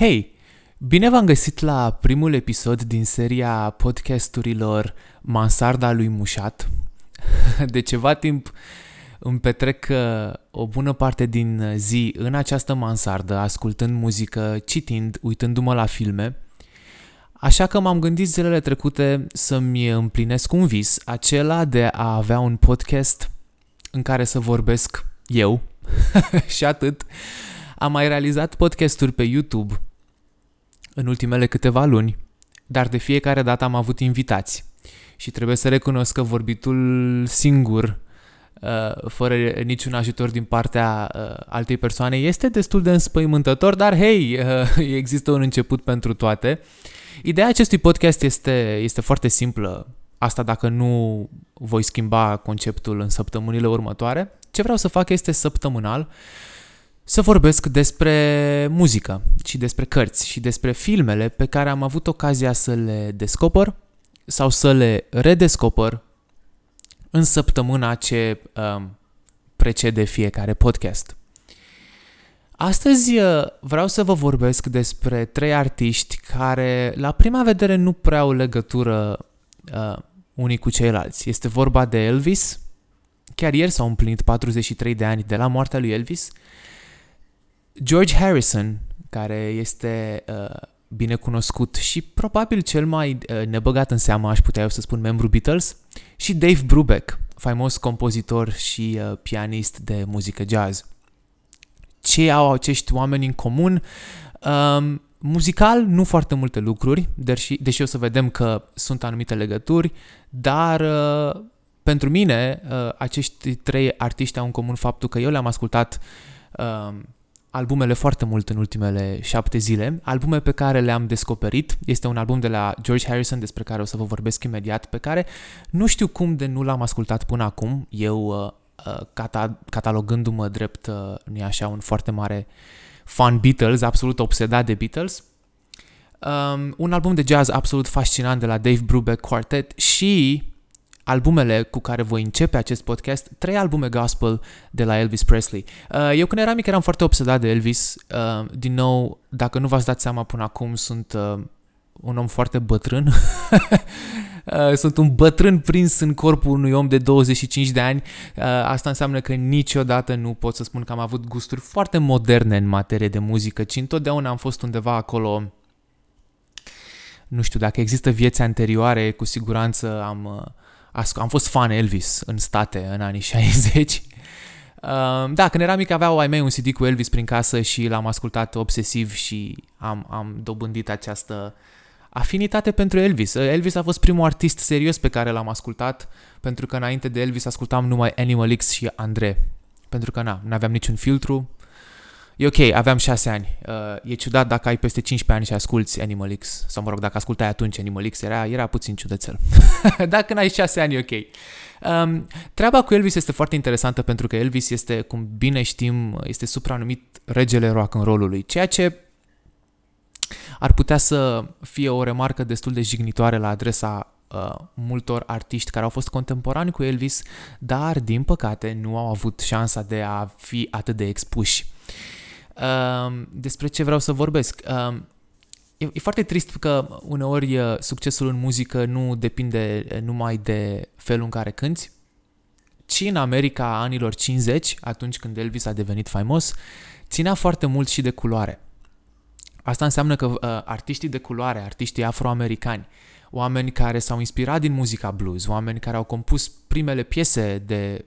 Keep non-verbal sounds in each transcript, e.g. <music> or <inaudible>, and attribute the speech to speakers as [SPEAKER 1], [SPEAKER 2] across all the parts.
[SPEAKER 1] Hei, bine v-am găsit la primul episod din seria podcasturilor Mansarda lui Mușat. <laughs> De ceva timp îmi petrec uh, o bună parte din zi în această mansardă, ascultând muzică, citind, uitându-mă la filme. Așa că m-am gândit zilele trecute să-mi împlinesc un vis, acela de a avea un podcast în care să vorbesc eu <laughs> și atât. Am mai realizat podcasturi pe YouTube în ultimele câteva luni, dar de fiecare dată am avut invitați. Și trebuie să recunosc că vorbitul singur, uh, fără niciun ajutor din partea uh, altei persoane, este destul de înspăimântător, dar hei, <laughs> uh, există un început pentru toate. Ideea acestui podcast este, este foarte simplă, asta dacă nu voi schimba conceptul în săptămânile următoare. Ce vreau să fac este săptămânal să vorbesc despre muzică și despre cărți și despre filmele pe care am avut ocazia să le descoper sau să le redescoper în săptămâna ce um, precede fiecare podcast. Astăzi uh, vreau să vă vorbesc despre trei artiști care la prima vedere nu prea au legătură uh, unii cu ceilalți. Este vorba de Elvis, chiar ieri s-au împlinit 43 de ani de la moartea lui Elvis, George Harrison, care este uh, bine cunoscut și probabil cel mai uh, nebăgat în seamă, aș putea eu să spun, membru Beatles, și Dave Brubeck, faimos compozitor și uh, pianist de muzică jazz. Ce au acești oameni în comun? Um, muzical, nu foarte multe lucruri, deși, deși o să vedem că sunt anumite legături, dar uh, pentru mine uh, acești trei artiști au în comun faptul că eu le-am ascultat uh, albumele foarte mult în ultimele șapte zile, albume pe care le-am descoperit. Este un album de la George Harrison despre care o să vă vorbesc imediat, pe care nu știu cum de nu l-am ascultat până acum. Eu, uh, uh, cata- catalogându-mă drept, uh, nu așa, un foarte mare fan Beatles, absolut obsedat de Beatles. Um, un album de jazz absolut fascinant de la Dave Brubeck Quartet și albumele cu care voi începe acest podcast, trei albume gospel de la Elvis Presley. Uh, eu când eram mic eram foarte obsedat de Elvis. Uh, din nou, dacă nu v-ați dat seama până acum, sunt uh, un om foarte bătrân. <laughs> sunt un bătrân prins în corpul unui om de 25 de ani. Asta înseamnă că niciodată nu pot să spun că am avut gusturi foarte moderne în materie de muzică, ci întotdeauna am fost undeva acolo nu știu, dacă există vieți anterioare, cu siguranță am, am fost fan Elvis în state în anii <laughs> 60. Uh, da, când eram mic aveau ai mei un CD cu Elvis prin casă și l-am ascultat obsesiv și am, am dobândit această afinitate pentru Elvis. Elvis a fost primul artist serios pe care l-am ascultat, pentru că înainte de Elvis ascultam numai Animal X și Andre. Pentru că na, nu aveam niciun filtru, E ok, aveam 6 ani. Uh, e ciudat dacă ai peste 15 ani și asculti Animal X, sau mă rog, dacă ascultai atunci Animal X, era, era puțin ciudățel. <laughs> dacă n-ai 6 ani, e ok. Um, treaba cu Elvis este foarte interesantă pentru că Elvis este, cum bine știm, este supranumit regele rock în rolului, ceea ce ar putea să fie o remarcă destul de jignitoare la adresa uh, multor artiști care au fost contemporani cu Elvis, dar, din păcate, nu au avut șansa de a fi atât de expuși. Uh, despre ce vreau să vorbesc. Uh, e, e foarte trist că uneori uh, succesul în muzică nu depinde uh, numai de felul în care cânti, ci în America a anilor 50, atunci când Elvis a devenit faimos, ținea foarte mult și de culoare. Asta înseamnă că uh, artiștii de culoare, artiștii afroamericani, oameni care s-au inspirat din muzica blues, oameni care au compus primele piese de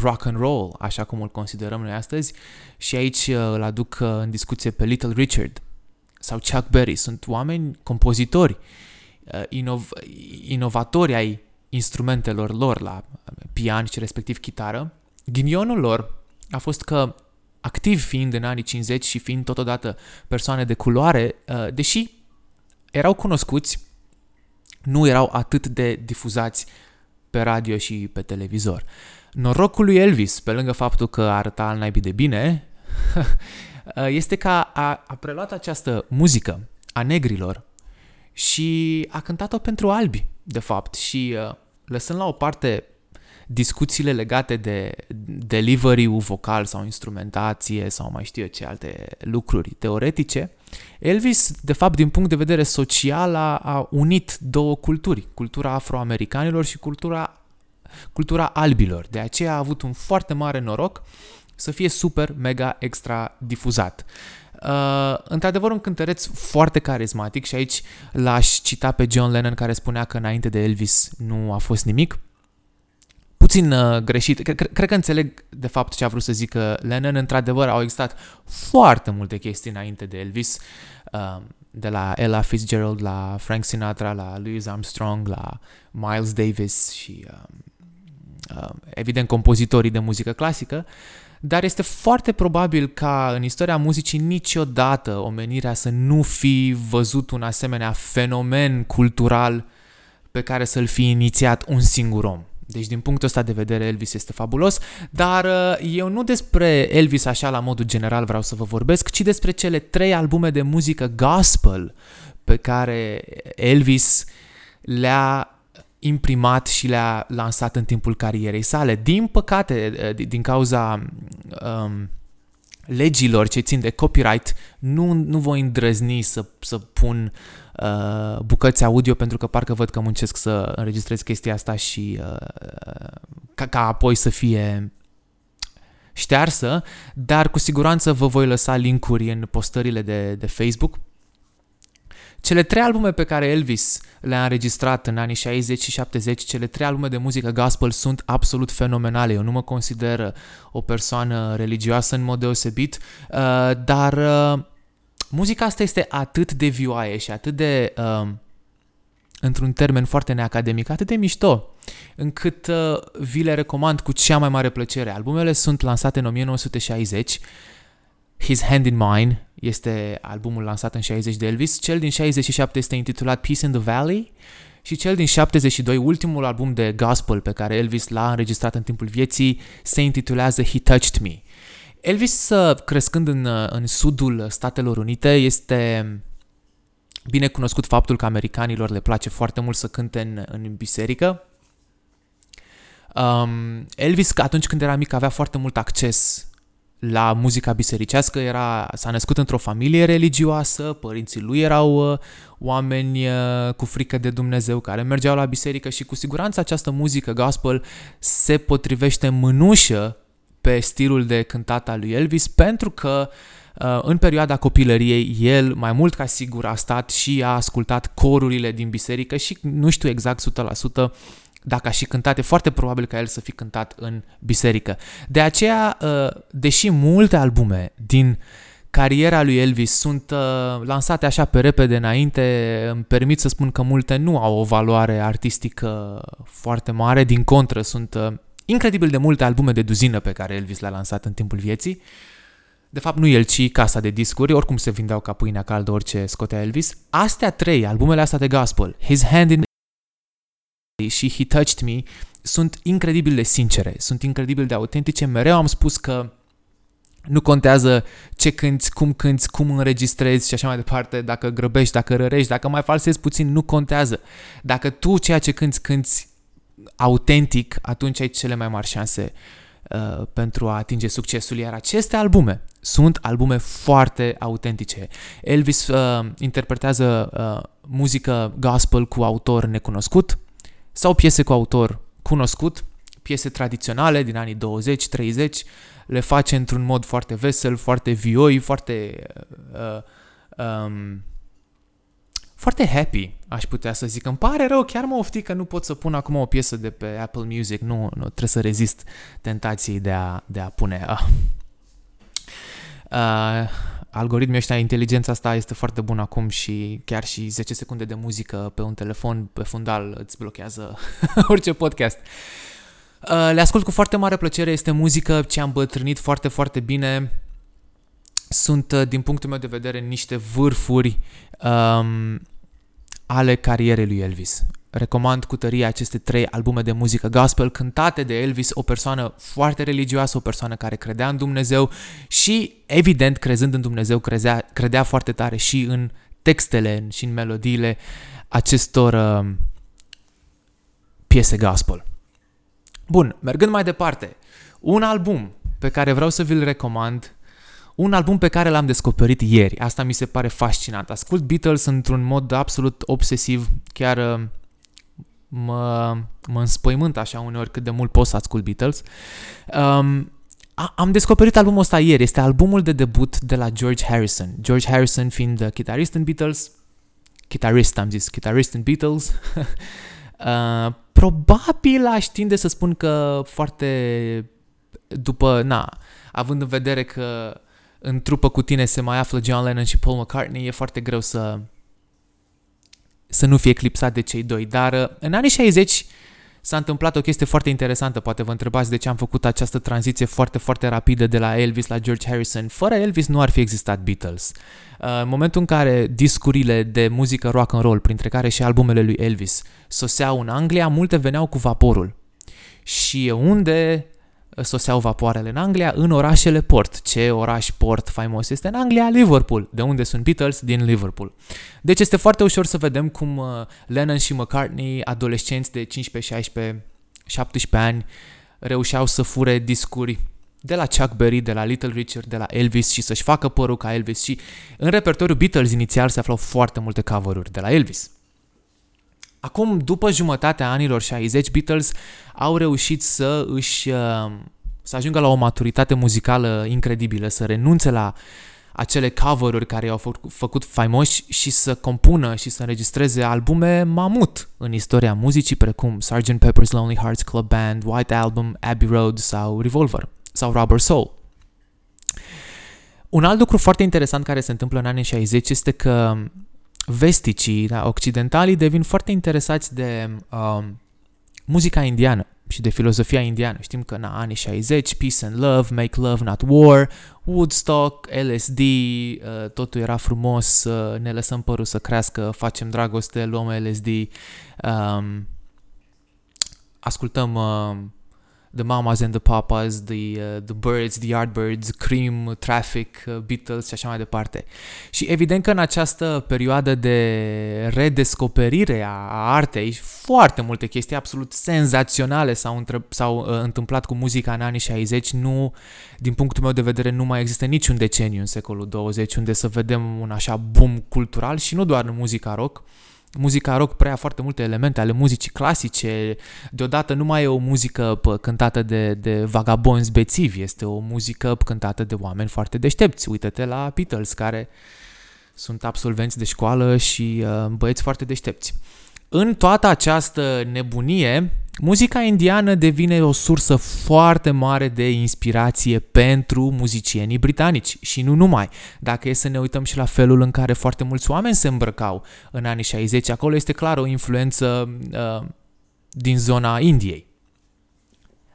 [SPEAKER 1] rock and roll, așa cum îl considerăm noi astăzi, și aici uh, îl aduc uh, în discuție pe Little Richard sau Chuck Berry. Sunt oameni compozitori, uh, inov- inovatori ai instrumentelor lor la pian și respectiv chitară. Ghinionul lor a fost că activ fiind în anii 50 și fiind totodată persoane de culoare, deși erau cunoscuți, nu erau atât de difuzați pe radio și pe televizor. Norocul lui Elvis, pe lângă faptul că arăta al naibii de bine, <laughs> este că a, a preluat această muzică a negrilor și a cântat-o pentru albi, de fapt, și uh, lăsând la o parte discuțiile legate de delivery vocal sau instrumentație sau mai știu eu ce alte lucruri teoretice, Elvis, de fapt, din punct de vedere social, a, a unit două culturi, cultura afroamericanilor și cultura, cultura albilor. De aceea a avut un foarte mare noroc să fie super, mega, extra difuzat. Uh, într-adevăr, un cântăreț foarte carismatic și aici l-aș cita pe John Lennon care spunea că înainte de Elvis nu a fost nimic. Puțin uh, greșit. Cred, cred că înțeleg de fapt ce a vrut să zică Lennon. Într-adevăr, au existat foarte multe chestii înainte de Elvis. Uh, de la Ella Fitzgerald, la Frank Sinatra, la Louis Armstrong, la Miles Davis și uh, uh, evident compozitorii de muzică clasică. Uh, dar este foarte probabil ca în istoria muzicii niciodată omenirea să nu fi văzut un asemenea fenomen cultural pe care să-l fi inițiat un singur om. Deci din punctul ăsta de vedere Elvis este fabulos, dar uh, eu nu despre Elvis așa la modul general vreau să vă vorbesc, ci despre cele trei albume de muzică gospel pe care Elvis le-a imprimat și le-a lansat în timpul carierei sale. Din păcate, eh, din cauza um, legilor ce țin de copyright, nu, nu voi îndrăzni să, să pun uh, bucăți audio pentru că parcă văd că muncesc să înregistrez chestia asta și uh, ca, ca apoi să fie ștearsă, dar cu siguranță vă voi lăsa linkuri în postările de, de Facebook cele trei albume pe care Elvis le-a înregistrat în anii 60 și 70, cele trei albume de muzică gospel sunt absolut fenomenale. Eu nu mă consider o persoană religioasă în mod deosebit, uh, dar uh, muzica asta este atât de vioaie și atât de, uh, într-un termen foarte neacademic, atât de mișto, încât vi le recomand cu cea mai mare plăcere. Albumele sunt lansate în 1960 His Hand in Mine este albumul lansat în 60 de Elvis, cel din 67 este intitulat Peace in the Valley și cel din 72, ultimul album de gospel pe care Elvis l-a înregistrat în timpul vieții, se intitulează He Touched Me. Elvis, uh, crescând în, uh, în sudul Statelor Unite, este bine cunoscut faptul că americanilor le place foarte mult să cânte în, în biserică. Um, Elvis, atunci când era mic, avea foarte mult acces la muzica bisericească, era, s-a născut într-o familie religioasă, părinții lui erau uh, oameni uh, cu frică de Dumnezeu care mergeau la biserică și cu siguranță această muzică gospel se potrivește mânușă pe stilul de cântat al lui Elvis pentru că uh, în perioada copilăriei el mai mult ca sigur a stat și a ascultat corurile din biserică și nu știu exact 100% dacă aș și cântat, e foarte probabil ca el să fi cântat în biserică. De aceea, uh, deși multe albume din cariera lui Elvis sunt uh, lansate așa pe repede înainte, îmi permit să spun că multe nu au o valoare artistică foarte mare, din contră sunt uh, incredibil de multe albume de duzină pe care Elvis le-a lansat în timpul vieții. De fapt, nu el, ci casa de discuri, oricum se vindeau ca pâinea caldă orice scotea Elvis. Astea trei, albumele astea de gospel, His Hand in și He Touched Me sunt incredibil de sincere, sunt incredibil de autentice. Mereu am spus că nu contează ce cânti, cum cânti, cum înregistrezi și așa mai departe, dacă grăbești, dacă rărești, dacă mai falsezi puțin, nu contează. Dacă tu ceea ce cânti, cânti autentic, atunci ai cele mai mari șanse uh, pentru a atinge succesul. Iar aceste albume sunt albume foarte autentice. Elvis uh, interpretează uh, muzică gospel cu autor necunoscut, sau piese cu autor cunoscut, piese tradiționale din anii 20-30, le face într-un mod foarte vesel, foarte vioi, foarte uh, um, foarte happy, aș putea să zic. Îmi pare rău, chiar mă ofti că nu pot să pun acum o piesă de pe Apple Music. Nu, nu trebuie să rezist tentației de a, de a pune. Uh. Uh, algoritmii ăștia, inteligența asta este foarte bună acum și chiar și 10 secunde de muzică pe un telefon, pe fundal, îți blochează <laughs> orice podcast. Uh, le ascult cu foarte mare plăcere, este muzică ce am bătrânit foarte, foarte bine. Sunt, uh, din punctul meu de vedere, niște vârfuri um, ale carierei lui Elvis recomand cu tărie aceste trei albume de muzică gospel cântate de Elvis, o persoană foarte religioasă, o persoană care credea în Dumnezeu și, evident, crezând în Dumnezeu, credea, credea foarte tare și în textele și în melodiile acestor uh, piese gospel. Bun, mergând mai departe, un album pe care vreau să vi-l recomand, un album pe care l-am descoperit ieri. Asta mi se pare fascinant. Ascult Beatles într-un mod absolut obsesiv, chiar uh, mă, mă înspăimânt așa uneori cât de mult pot să ascult Beatles. Um, am descoperit albumul ăsta ieri. Este albumul de debut de la George Harrison. George Harrison fiind chitarist în Beatles, chitarist am zis, chitarist în Beatles. <laughs> uh, probabil aș tinde să spun că foarte după, na, având în vedere că în trupă cu tine se mai află John Lennon și Paul McCartney, e foarte greu să să nu fie eclipsat de cei doi. Dar uh, în anii 60 s-a întâmplat o chestie foarte interesantă. Poate vă întrebați de ce am făcut această tranziție foarte, foarte rapidă de la Elvis la George Harrison. Fără Elvis nu ar fi existat Beatles. Uh, în momentul în care discurile de muzică rock and roll, printre care și albumele lui Elvis, soseau în Anglia, multe veneau cu vaporul. Și unde soseau vapoarele în Anglia, în orașele port. Ce oraș port faimos este în Anglia? Liverpool. De unde sunt Beatles? Din Liverpool. Deci este foarte ușor să vedem cum uh, Lennon și McCartney, adolescenți de 15, 16, 17 ani, reușeau să fure discuri de la Chuck Berry, de la Little Richard, de la Elvis și să-și facă părul ca Elvis și în repertoriul Beatles inițial se aflau foarte multe cover de la Elvis. Acum, după jumătatea anilor 60, Beatles au reușit să își uh, să ajungă la o maturitate muzicală incredibilă, să renunțe la acele cover-uri care i-au făcut, făcut faimoși și să compună și să înregistreze albume mamut în istoria muzicii, precum Sgt. Pepper's Lonely Hearts Club Band, White Album, Abbey Road sau Revolver sau Rubber Soul. Un alt lucru foarte interesant care se întâmplă în anii 60 este că vesticii, da, occidentalii, devin foarte interesați de uh, muzica indiană și de filozofia indiană. Știm că în anii 60, Peace and Love, Make Love Not War, Woodstock, LSD, uh, totul era frumos, uh, ne lăsăm părul să crească, facem dragoste, luăm LSD, um, ascultăm uh, The Mamas and the Papas, The, uh, the Birds, The Yardbirds, Cream, Traffic, uh, Beatles și așa mai departe. Și evident că în această perioadă de redescoperire a artei, foarte multe chestii absolut senzaționale s-au, între- s-au uh, întâmplat cu muzica în anii 60. Nu, din punctul meu de vedere, nu mai există niciun deceniu în secolul 20 unde să vedem un așa boom cultural și nu doar în muzica rock, muzica rock preia foarte multe elemente ale muzicii clasice. Deodată nu mai e o muzică cântată de, de vagabonzi bețivi, este o muzică cântată de oameni foarte deștepți. Uită-te la Beatles, care sunt absolvenți de școală și uh, băieți foarte deștepți. În toată această nebunie, muzica indiană devine o sursă foarte mare de inspirație pentru muzicienii britanici și nu numai. Dacă e să ne uităm și la felul în care foarte mulți oameni se îmbrăcau în anii 60, acolo este clar o influență uh, din zona Indiei.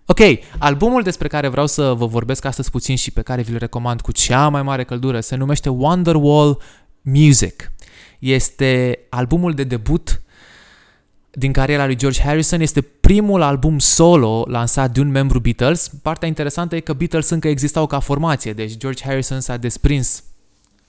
[SPEAKER 1] Ok, albumul despre care vreau să vă vorbesc astăzi puțin și pe care vi-l recomand cu cea mai mare căldură se numește Wonderwall Music. Este albumul de debut din cariera lui George Harrison este primul album solo lansat de un membru Beatles. Partea interesantă e că Beatles încă existau ca formație, deci George Harrison s-a desprins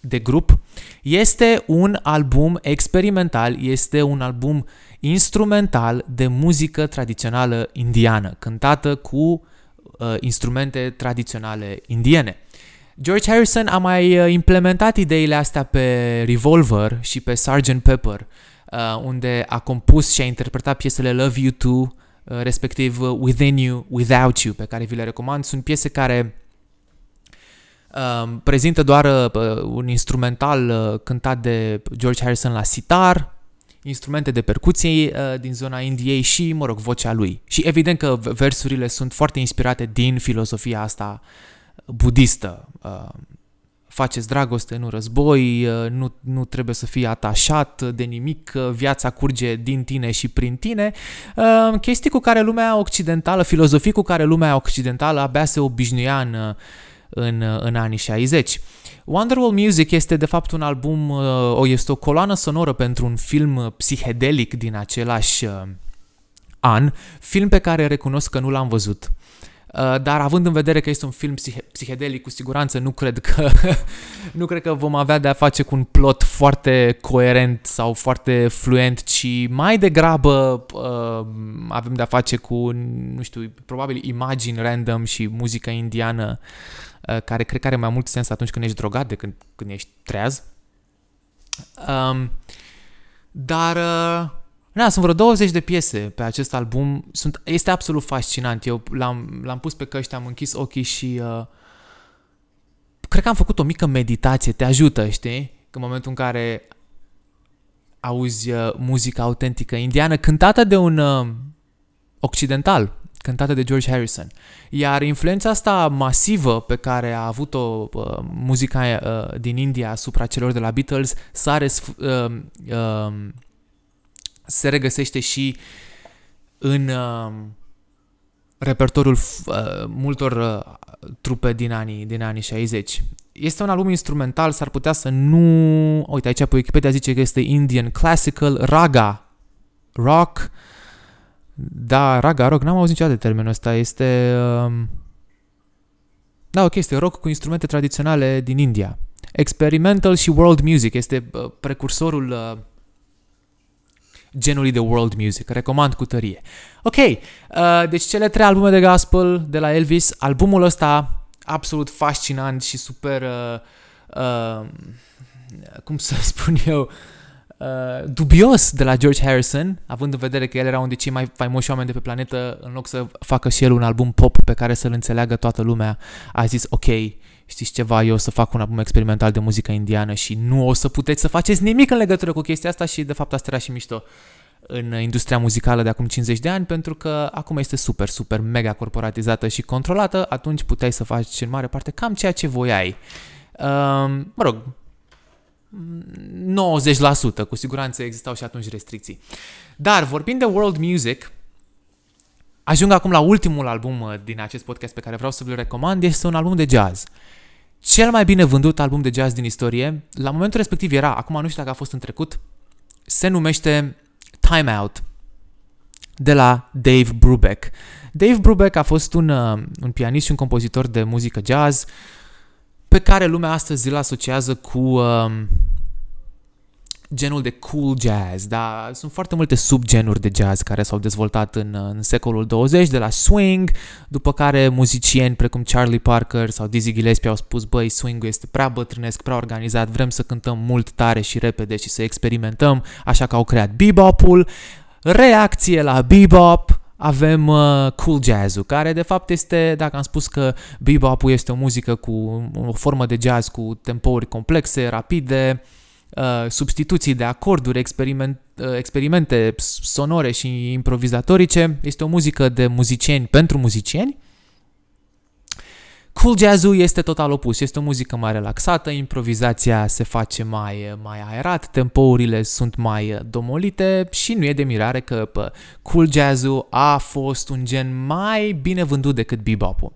[SPEAKER 1] de grup. Este un album experimental, este un album instrumental de muzică tradițională indiană, cântată cu uh, instrumente tradiționale indiene. George Harrison a mai uh, implementat ideile astea pe Revolver și pe Sgt. Pepper uh, unde a compus și a interpretat piesele Love You Too, uh, respectiv uh, Within You, Without You, pe care vi le recomand. Sunt piese care uh, prezintă doar uh, un instrumental uh, cântat de George Harrison la sitar, instrumente de percuție uh, din zona Indiei și, mă rog, vocea lui. Și evident că versurile sunt foarte inspirate din filosofia asta budistă. Uh, faceți dragoste, nu război, uh, nu, nu trebuie să fii atașat de nimic, viața curge din tine și prin tine, uh, chestii cu care lumea occidentală, filozofii cu care lumea occidentală abia se obișnuia în, în, în anii 60. Wonderwall Music este de fapt un album, uh, o este o coloană sonoră pentru un film psihedelic din același an, film pe care recunosc că nu l-am văzut. Uh, dar având în vedere că este un film psih- psihedelic, cu siguranță nu cred că <laughs> nu cred că vom avea de a face cu un plot foarte coerent sau foarte fluent, ci mai degrabă uh, avem de a face cu, nu știu, probabil imagini random și muzică indiană uh, care cred că are mai mult sens atunci când ești drogat decât când ești treaz. Um, dar uh, Na, sunt vreo 20 de piese pe acest album. Sunt, este absolut fascinant. Eu l-am, l-am pus pe căști, am închis ochii și uh, cred că am făcut o mică meditație. Te ajută, știi? În momentul în care auzi uh, muzica autentică indiană cântată de un uh, occidental, cântată de George Harrison. Iar influența asta masivă pe care a avut-o uh, muzica uh, din India asupra celor de la Beatles sare uh, uh, se regăsește și în uh, repertoriul uh, multor uh, trupe din anii, din anii 60. Este un album instrumental, s-ar putea să nu... Uite, aici pe Wikipedia zice că este Indian Classical Raga Rock. Da, Raga Rock, n-am auzit niciodată termenul ăsta. Este... Uh, da, ok, este rock cu instrumente tradiționale din India. Experimental și world music. Este uh, precursorul... Uh, genului de world music. Recomand cu tărie. Ok, uh, deci cele trei albume de gospel de la Elvis, albumul ăsta absolut fascinant și super, uh, uh, cum să <laughs> spun eu, uh, dubios de la George Harrison, având în vedere că el era unul dintre cei mai faimoși oameni de pe planetă, în loc să facă și el un album pop pe care să-l înțeleagă toată lumea, a zis, ok, știți ceva, eu o să fac un album experimental de muzică indiană și nu o să puteți să faceți nimic în legătură cu chestia asta și de fapt asta era și mișto în industria muzicală de acum 50 de ani, pentru că acum este super, super mega corporatizată și controlată, atunci puteai să faci în mare parte cam ceea ce voiai. Um, mă rog, 90%, cu siguranță existau și atunci restricții. Dar vorbind de world music, ajung acum la ultimul album uh, din acest podcast pe care vreau să vi-l recomand, este un album de jazz. Cel mai bine vândut album de jazz din istorie, la momentul respectiv era, acum nu știu dacă a fost în trecut, se numește Time Out de la Dave Brubeck. Dave Brubeck a fost un, uh, un pianist și un compozitor de muzică jazz pe care lumea astăzi îl asociază cu uh, genul de cool jazz, dar sunt foarte multe subgenuri de jazz care s-au dezvoltat în, în secolul 20, de la swing, după care muzicieni precum Charlie Parker sau Dizzy Gillespie au spus, băi, swing-ul este prea bătrânesc, prea organizat, vrem să cântăm mult tare și repede și să experimentăm, așa că au creat bebop-ul. Reacție la bebop, avem uh, cool jazz-ul, care de fapt este, dacă am spus că bebop-ul este o muzică cu o formă de jazz cu tempouri complexe, rapide, uh, Uh, substituții de acorduri, experiment, uh, experimente sonore și improvizatorice. Este o muzică de muzicieni pentru muzicieni. Cool jazz este total opus, este o muzică mai relaxată, improvizația se face mai, mai aerat, tempourile sunt mai domolite și nu e de mirare că pă, cool jazz a fost un gen mai bine vândut decât bebop-ul.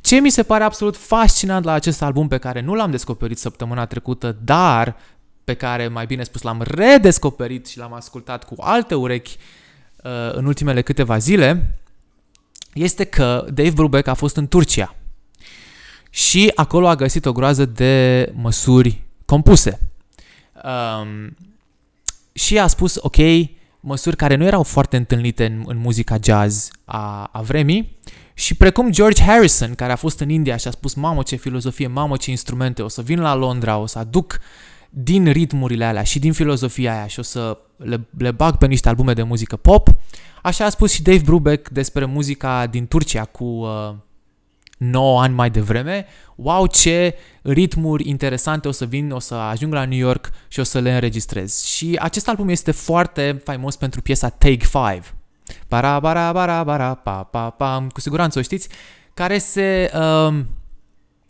[SPEAKER 1] Ce mi se pare absolut fascinant la acest album pe care nu l-am descoperit săptămâna trecută, dar pe care, mai bine spus, l-am redescoperit și l-am ascultat cu alte urechi uh, în ultimele câteva zile, este că Dave Brubeck a fost în Turcia și acolo a găsit o groază de măsuri compuse. Um, și a spus, ok, măsuri care nu erau foarte întâlnite în, în muzica jazz a, a vremii și precum George Harrison, care a fost în India și a spus, mamă ce filozofie, mamă ce instrumente, o să vin la Londra, o să aduc din ritmurile alea și din filozofia aia și o să le, le bag pe niște albume de muzică pop. Așa a spus și Dave Brubeck despre muzica din Turcia cu uh, 9 ani mai devreme. Wow, ce ritmuri interesante o să vin, o să ajung la New York și o să le înregistrez. Și acest album este foarte faimos pentru piesa Take 5. Bara, bara, bara, bara, pa, pa, pa, cu siguranță o știți, care se, uh,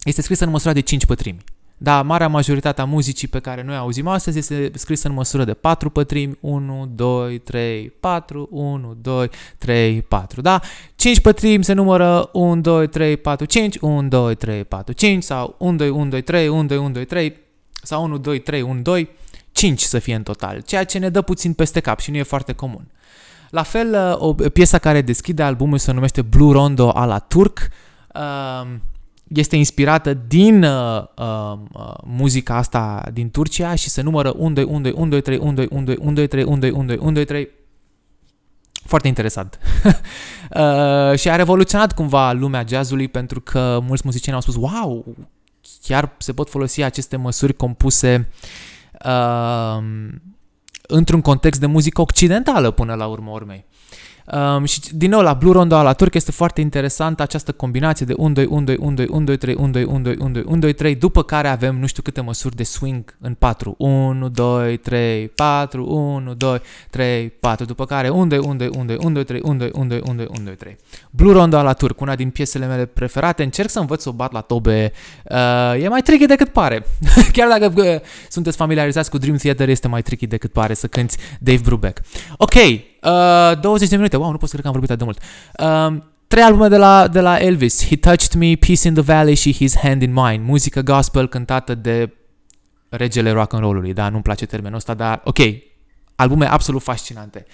[SPEAKER 1] este scrisă în măsura de 5 pătrimi. Da, marea majoritate a muzicii pe care noi auzim astăzi este scrisă în măsură de 4 pătrimi, 1, 2, 3, 4, 1, 2, 3, 4, da? 5 pătrimi se numără 1, 2, 3, 4, 5, 1, 2, 3, 4, 5 sau 1, 2, 1, 2, 3, 1, 2, 1, 2, 3 sau 1, 2, 3, 1, 2, 5 să fie în total, ceea ce ne dă puțin peste cap și nu e foarte comun. La fel, o piesă care deschide albumul se numește Blue Rondo a la turc, uh, este inspirată din uh, uh, muzica asta din Turcia și se numără 1, 2, 1, 2, 1, 2, 3, 1, 2, 1, 2, 1, 2, 3, 1, 2, 1, 2, 1, 2, 3. Foarte interesant. <laughs> uh, și a revoluționat cumva lumea jazzului pentru că mulți muzicieni au spus, wow, chiar se pot folosi aceste măsuri compuse uh, într-un context de muzică occidentală până la urmă urmei. Um, și din nou la Blue Rondo la turc este foarte interesant această combinație de 1 2 1 2 1 2 1 2 3 1 2 1 2 1 2 1 2 3 după care avem nu știu câte măsuri de swing în 4 1 2 3 4 1 2 3 4 după care 1 2 1 2 1 2 1 2 3 1 2 1 2 1 2 1 2 3 Blue Rondo la turc una din piesele mele preferate încerc să învăț să o bat la tobe uh, e mai tricky decât pare chiar dacă uh, sunteți familiarizați cu Dream Theater este mai tricky decât pare să cânti Dave Brubeck ok Uh, 20 de minute, wow, nu pot să cred că am vorbit atât de mult. Uh, trei albume de la, de la Elvis, He Touched Me, Peace in the Valley și His Hand in Mine, muzică gospel cântată de regele rock and roll-ului, da, nu-mi place termenul ăsta, dar ok, albume absolut fascinante.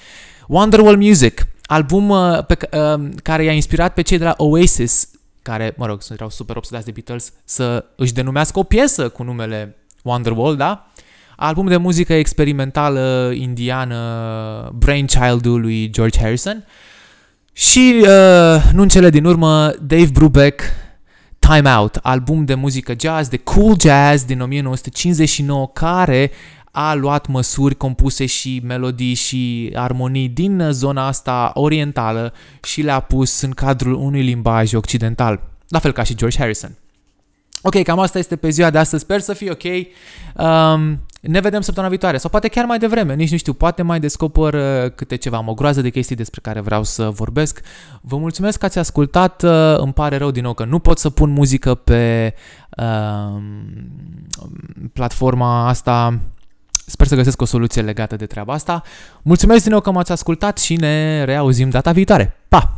[SPEAKER 1] Wonderwall Music, album uh, pe, uh, care i-a inspirat pe cei de la Oasis, care, mă rog, erau super obsedați de Beatles, să își denumească o piesă cu numele Wonderwall, da? Album de muzică experimentală indiană, brainchild-ul lui George Harrison. Și, uh, nu în cele din urmă, Dave Brubeck, Time Out, album de muzică jazz, de cool jazz din 1959, care a luat măsuri compuse și melodii și armonii din zona asta orientală și le-a pus în cadrul unui limbaj occidental, la fel ca și George Harrison. Ok, cam asta este pe ziua de astăzi. Sper să fie ok. Um, ne vedem săptămâna viitoare sau poate chiar mai devreme, nici nu știu, poate mai descoper uh, câte ceva, am o groază de chestii despre care vreau să vorbesc. Vă mulțumesc că ați ascultat, uh, îmi pare rău din nou că nu pot să pun muzică pe uh, platforma asta, sper să găsesc o soluție legată de treaba asta. Mulțumesc din nou că m-ați ascultat și ne reauzim data viitoare. Pa!